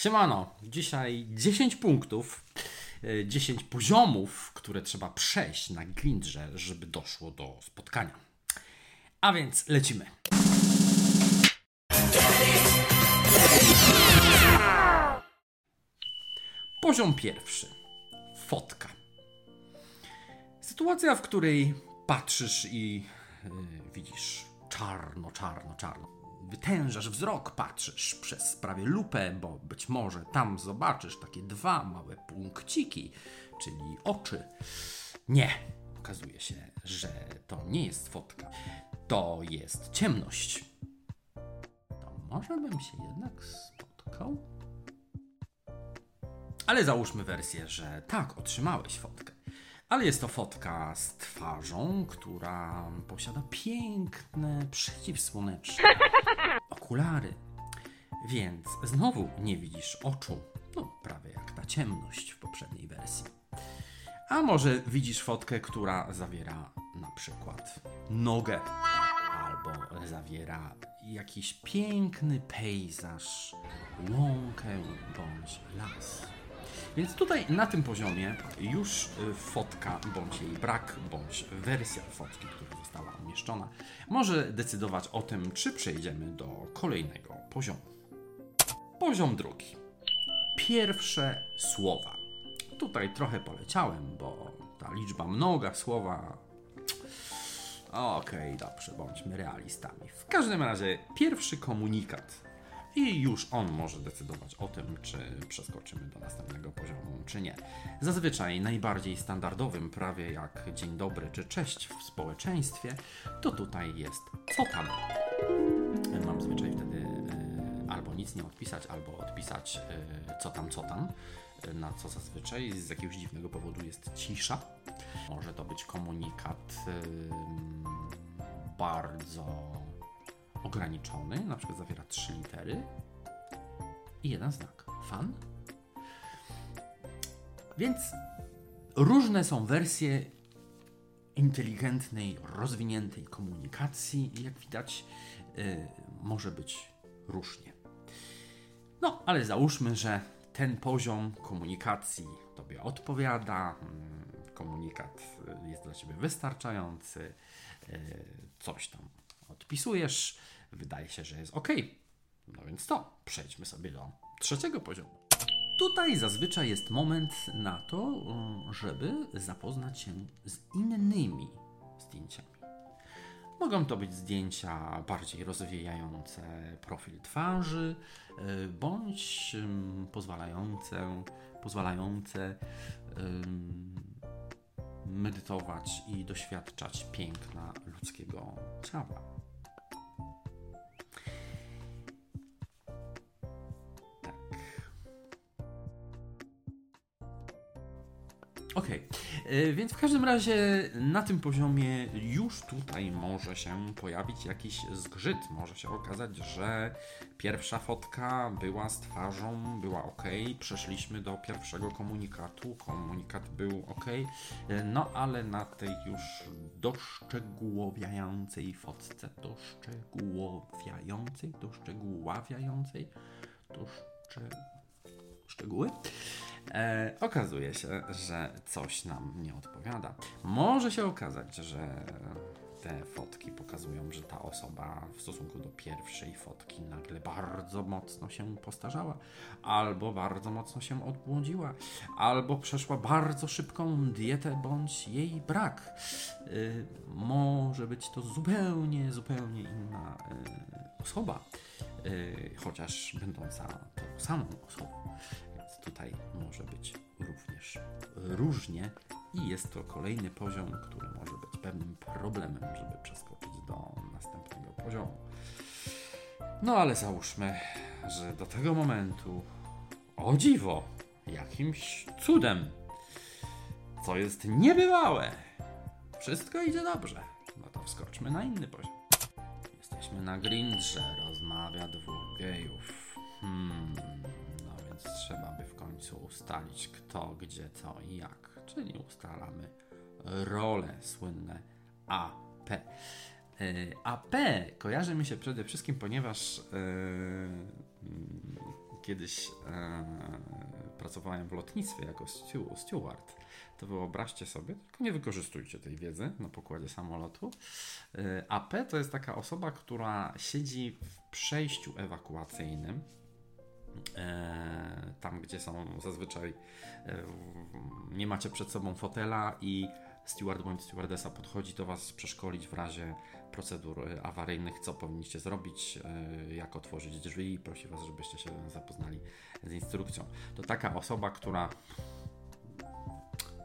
Siemano, dzisiaj 10 punktów, e, 10 poziomów, które trzeba przejść na grindrze, żeby doszło do spotkania. A więc lecimy. Poziom pierwszy. Fotka. Sytuacja, w której patrzysz i yy, widzisz czarno, czarno, czarno. Wytężasz wzrok, patrzysz przez prawie lupę, bo być może tam zobaczysz takie dwa małe punkciki, czyli oczy. Nie, okazuje się, że to nie jest fotka. To jest ciemność. To może bym się jednak spotkał? Ale załóżmy wersję, że tak, otrzymałeś fotkę. Ale jest to fotka z twarzą, która posiada piękne przeciwsłoneczne okulary. Więc znowu nie widzisz oczu. No, prawie jak ta ciemność w poprzedniej wersji. A może widzisz fotkę, która zawiera na przykład nogę, albo zawiera jakiś piękny pejzaż, łąkę bądź las. Więc tutaj na tym poziomie już y, fotka, bądź jej brak, bądź wersja fotki, która została umieszczona, może decydować o tym, czy przejdziemy do kolejnego poziomu. Poziom drugi. Pierwsze słowa. Tutaj trochę poleciałem, bo ta liczba mnoga słowa. Okej, dobrze, bądźmy realistami. W każdym razie, pierwszy komunikat i już on może decydować o tym, czy przeskoczymy do następnego poziomu, czy nie. Zazwyczaj najbardziej standardowym, prawie jak dzień dobry czy cześć w społeczeństwie, to tutaj jest co tam. Mam zwyczaj wtedy y, albo nic nie odpisać, albo odpisać y, co tam, co tam. Na co zazwyczaj z jakiegoś dziwnego powodu jest cisza. Może to być komunikat y, bardzo ograniczony, na przykład zawiera trzy litery i jeden znak. Fan. Więc różne są wersje inteligentnej, rozwiniętej komunikacji i jak widać, yy, może być różnie. No, ale załóżmy, że ten poziom komunikacji Tobie odpowiada, komunikat jest dla Ciebie wystarczający, coś tam odpisujesz, wydaje się, że jest ok. No więc to, przejdźmy sobie do trzeciego poziomu. Tutaj zazwyczaj jest moment na to, żeby zapoznać się z innymi zdjęciami. Mogą to być zdjęcia bardziej rozwijające profil twarzy, y, bądź pozwalające, pozwalające medytować i doświadczać piękna ludzkiego ciała. Więc w każdym razie na tym poziomie już tutaj może się pojawić jakiś zgrzyt. Może się okazać, że pierwsza fotka była z twarzą, była ok, przeszliśmy do pierwszego komunikatu, komunikat był ok, no ale na tej już doszczegółowiającej fotce, doszczegółowiającej, doszczegóławiającej, doszcze... szczegóły? E, okazuje się, że coś nam nie odpowiada. Może się okazać, że te fotki pokazują, że ta osoba w stosunku do pierwszej fotki nagle bardzo mocno się postarzała, albo bardzo mocno się odbłądziła, albo przeszła bardzo szybką dietę, bądź jej brak. Y, może być to zupełnie, zupełnie inna y, osoba, y, chociaż będąca tą samą osobą tutaj może być również różnie i jest to kolejny poziom, który może być pewnym problemem, żeby przeskoczyć do następnego poziomu. No ale załóżmy, że do tego momentu, o dziwo, jakimś cudem, co jest niebywałe, wszystko idzie dobrze. No to wskoczmy na inny poziom. Jesteśmy na grindrze, rozmawia dwóch gejów. Hmm, trzeba by w końcu ustalić kto, gdzie, co i jak. Czyli ustalamy role słynne AP. E, AP kojarzy mi się przede wszystkim, ponieważ yy, kiedyś e, pracowałem w lotnictwie jako steward, to wyobraźcie sobie, tylko nie wykorzystujcie tej wiedzy na pokładzie samolotu. E, AP to jest taka osoba, która siedzi w przejściu ewakuacyjnym. E, tam, gdzie są zazwyczaj e, nie macie przed sobą fotela i steward bądź stewardesa podchodzi do Was przeszkolić w razie procedur e, awaryjnych, co powinniście zrobić, jak otworzyć drzwi i prosi Was, żebyście się zapoznali z instrukcją. To taka osoba, która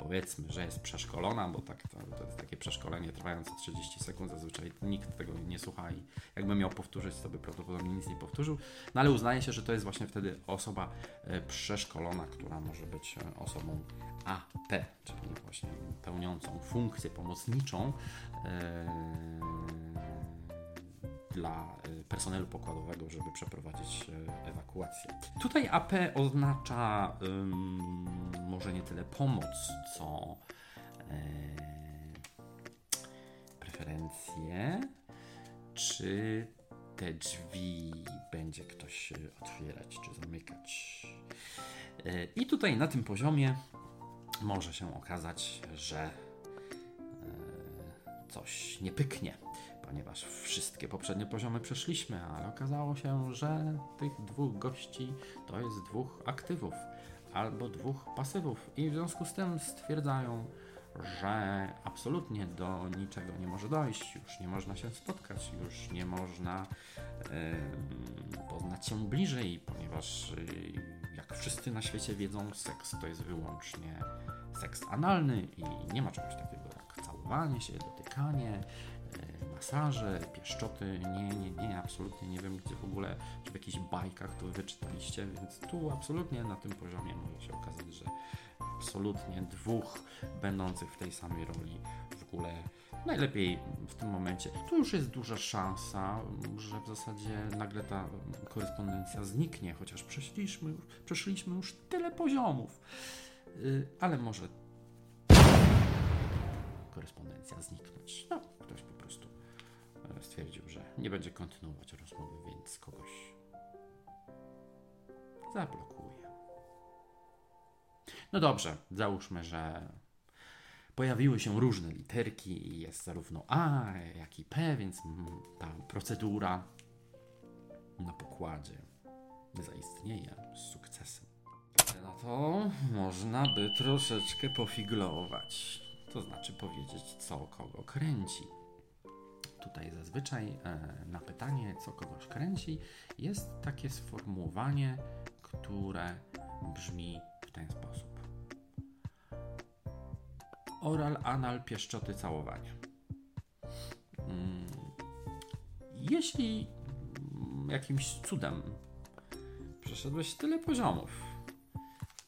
powiedzmy, że jest przeszkolona, bo tak, to, to jest takie przeszkolenie trwające 30 sekund, zazwyczaj nikt tego nie słucha i jakby miał powtórzyć, to by prawdopodobnie nic nie powtórzył, no ale uznaje się, że to jest właśnie wtedy osoba e, przeszkolona, która może być osobą AP, czyli właśnie pełniącą funkcję pomocniczą dla personelu pokładowego, żeby przeprowadzić ewakuację. Tutaj AP oznacza może nie tyle pomoc, co preferencje, czy te drzwi będzie ktoś otwierać czy zamykać. I tutaj na tym poziomie może się okazać, że e, coś nie pyknie, ponieważ wszystkie poprzednie poziomy przeszliśmy, ale okazało się, że tych dwóch gości to jest dwóch aktywów albo dwóch pasywów i w związku z tym stwierdzają, że absolutnie do niczego nie może dojść, już nie można się spotkać, już nie można yy, poznać się bliżej, ponieważ yy, jak wszyscy na świecie wiedzą, seks to jest wyłącznie seks analny i nie ma czegoś takiego jak całowanie się, dotykanie, masaże, pieszczoty. Nie, nie, nie, absolutnie nie wiem, gdzie w ogóle, czy w jakichś bajkach to wyczytaliście, więc tu absolutnie na tym poziomie może się okazać, że absolutnie dwóch będących w tej samej roli w ogóle najlepiej w tym momencie. Tu już jest duża szansa, że w zasadzie nagle ta korespondencja zniknie, chociaż przeszliśmy, przeszliśmy już tyle poziomów. Y, ale może korespondencja zniknąć. No, nie będzie kontynuować rozmowy, więc kogoś zablokuje. No dobrze, załóżmy, że pojawiły się różne literki i jest zarówno A, jak i P, więc ta procedura na pokładzie zaistnieje z sukcesem. No to można by troszeczkę pofiglować. To znaczy powiedzieć, co kogo kręci. Tutaj zazwyczaj e, na pytanie, co kogoś kręci, jest takie sformułowanie, które brzmi w ten sposób oral, anal, pieszczoty, całowanie. Mm, jeśli jakimś cudem przeszedłeś tyle poziomów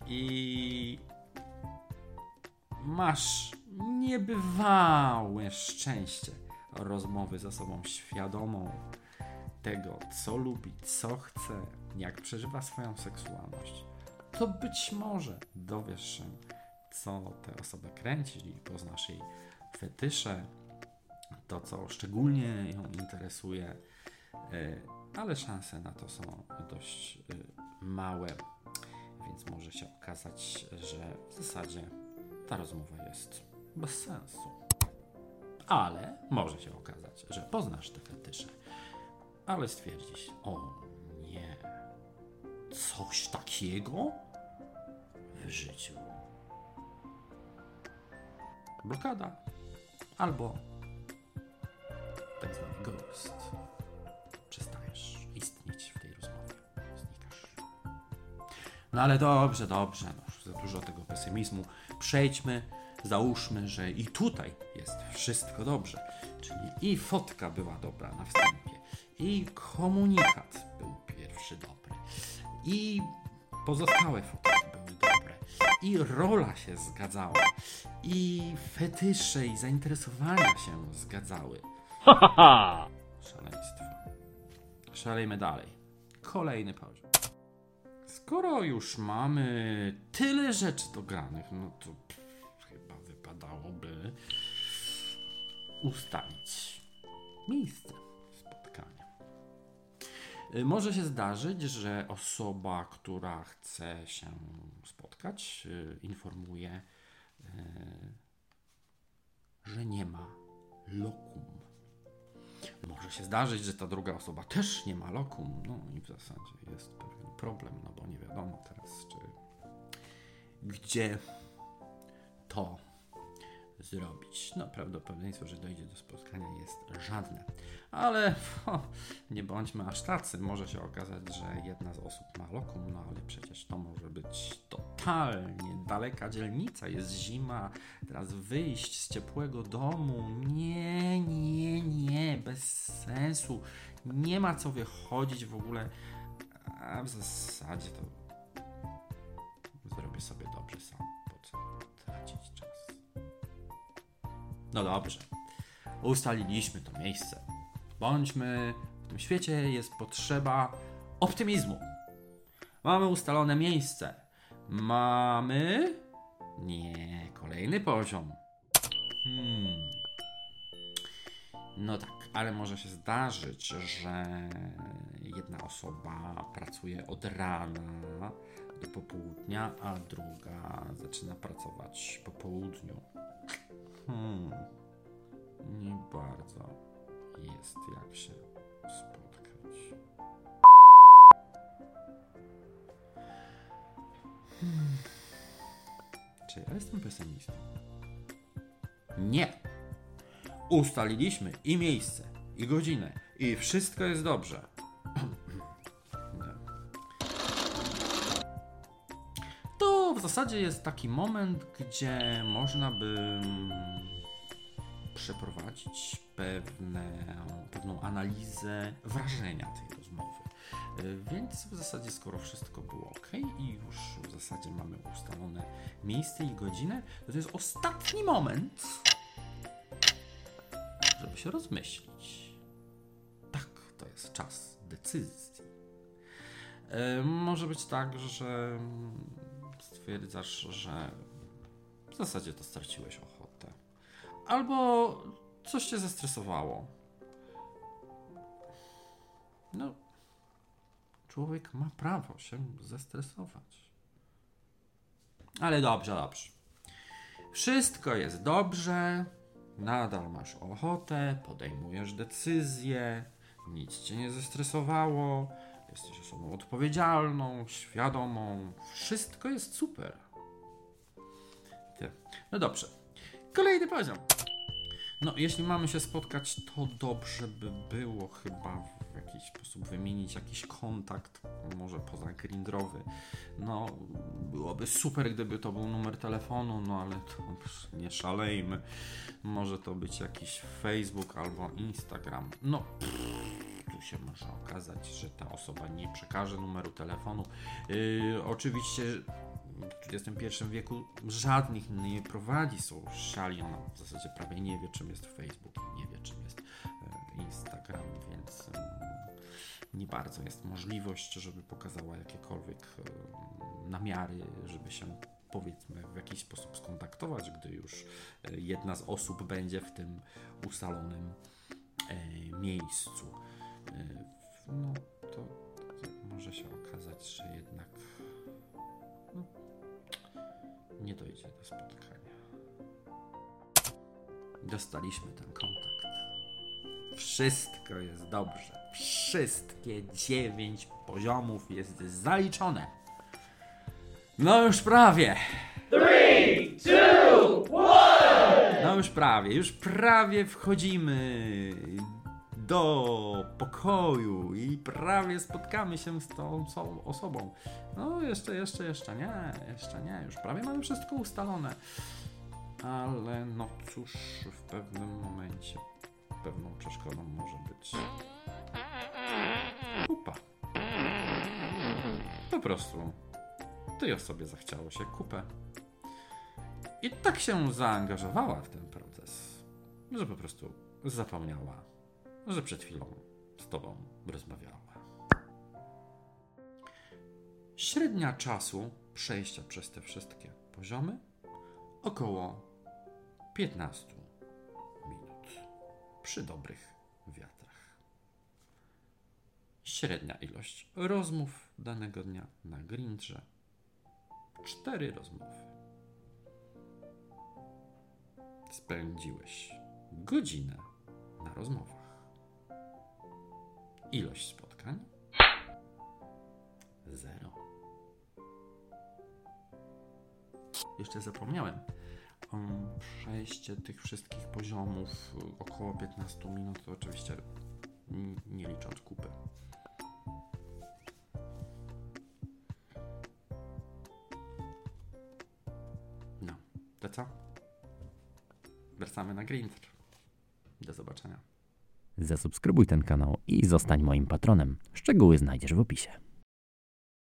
i masz niebywałe szczęście rozmowy ze sobą świadomą tego, co lubi, co chce, jak przeżywa swoją seksualność, to być może dowiesz się, co tę osobę kręci, czyli poznasz jej fetysze, to co szczególnie ją interesuje, e, ale szanse na to są dość e, małe, więc może się okazać, że w zasadzie ta rozmowa jest bez sensu. Ale może się okazać, że poznasz te fetysze, ale stwierdzisz, o nie, coś takiego w życiu blokada albo tak zwany ghost. Przestajesz istnieć w tej rozmowie. Znikasz. No ale dobrze, dobrze. No, za dużo tego pesymizmu. Przejdźmy, załóżmy, że i tutaj jest wszystko dobrze. Czyli i fotka była dobra na wstępie, i komunikat był pierwszy dobry, i pozostałe fotki były dobre, i rola się zgadzała, i fetysze i zainteresowania się zgadzały. Szaleństwo. Szalejmy dalej. Kolejny poziom. Skoro już mamy tyle rzeczy dogranych, no to ustalić miejsce spotkania. Y, Może się zdarzyć, że osoba, która chce się spotkać, y, informuje, y, że nie ma lokum. Może się zdarzyć, że ta druga osoba też nie ma lokum. No i w zasadzie jest pewien problem, no bo nie wiadomo teraz, czy gdzie to zrobić. No, prawdopodobieństwo, że dojdzie do spotkania jest żadne. Ale o, nie bądźmy aż tacy. Może się okazać, że jedna z osób ma lokum, no ale przecież to może być totalnie daleka dzielnica. Jest zima, teraz wyjść z ciepłego domu. Nie, nie, nie, bez sensu. Nie ma co wychodzić w ogóle. A w zasadzie to zrobię sobie dobrze sam. Po co tracić czas? No dobrze. Ustaliliśmy to miejsce. Bądźmy. W tym świecie jest potrzeba optymizmu. Mamy ustalone miejsce. Mamy. Nie, kolejny poziom. Hmm. No tak, ale może się zdarzyć, że jedna osoba pracuje od rana do popołudnia, a druga zaczyna pracować po południu. Hmm. Bardzo jest jak się spotkać. Hmm. Czy ja jestem pesymistą? Nie. Ustaliliśmy i miejsce, i godzinę, i wszystko jest dobrze. To w zasadzie jest taki moment, gdzie można by przeprowadzić pewne, pewną analizę wrażenia tej rozmowy. Y, Więc w zasadzie, skoro wszystko było ok i już w zasadzie mamy ustalone miejsce i godzinę, to, to jest ostatni moment, żeby się rozmyślić. Tak, to jest czas decyzji. Y, Może być tak, że stwierdzasz, że w zasadzie to straciłeś ochotę. Albo coś cię zestresowało. No, człowiek ma prawo się zestresować. Ale dobrze, dobrze. Wszystko jest dobrze, nadal masz ochotę, podejmujesz decyzję, nic cię nie zestresowało, jesteś osobą odpowiedzialną, świadomą, wszystko jest super. No dobrze. Kolejny poziom. No, jeśli mamy się spotkać, to dobrze by było chyba w jakiś sposób wymienić jakiś kontakt, może poza grindrowy. No, byłoby super, gdyby to był numer telefonu, no ale to nie szalejmy. Może to być jakiś Facebook albo Instagram. No, pff, tu się może okazać, że ta osoba nie przekaże numeru telefonu. Yy, oczywiście w XXI wieku żadnych nie prowadzi sociali. Ona w zasadzie prawie nie wie, czym jest Facebook i nie wie, czym jest e, Instagram, więc em, nie bardzo jest możliwość, żeby pokazała jakiekolwiek e, namiary, żeby się powiedzmy w jakiś sposób skontaktować, gdy już e, jedna z osób będzie w tym ustalonym e, miejscu. E, no to może się okazać, że jednak no, nie dojdzie do spotkania. Dostaliśmy ten kontakt. Wszystko jest dobrze. Wszystkie dziewięć poziomów jest zaliczone. No już prawie. No już prawie, już prawie wchodzimy do pokoju i prawie spotkamy się z tą osobą. No jeszcze, jeszcze, jeszcze nie, jeszcze nie, już prawie mamy wszystko ustalone. Ale no cóż, w pewnym momencie pewną przeszkodą może być kupa. Po prostu tej osobie zachciało się kupę. I tak się zaangażowała w ten proces, że po prostu zapomniała, że przed chwilą z tobą rozmawiała. Średnia czasu przejścia przez te wszystkie poziomy około 15 minut przy dobrych wiatrach. Średnia ilość rozmów danego dnia na Grindrze. Cztery rozmowy. Spędziłeś godzinę na rozmowach. Ilość spotkań? Zero. Jeszcze zapomniałem. Przejście tych wszystkich poziomów około 15 minut to oczywiście nie liczę od kupy. No, to co? Wracamy na Grindr. Do zobaczenia. Zasubskrybuj ten kanał i zostań moim patronem. Szczegóły znajdziesz w opisie.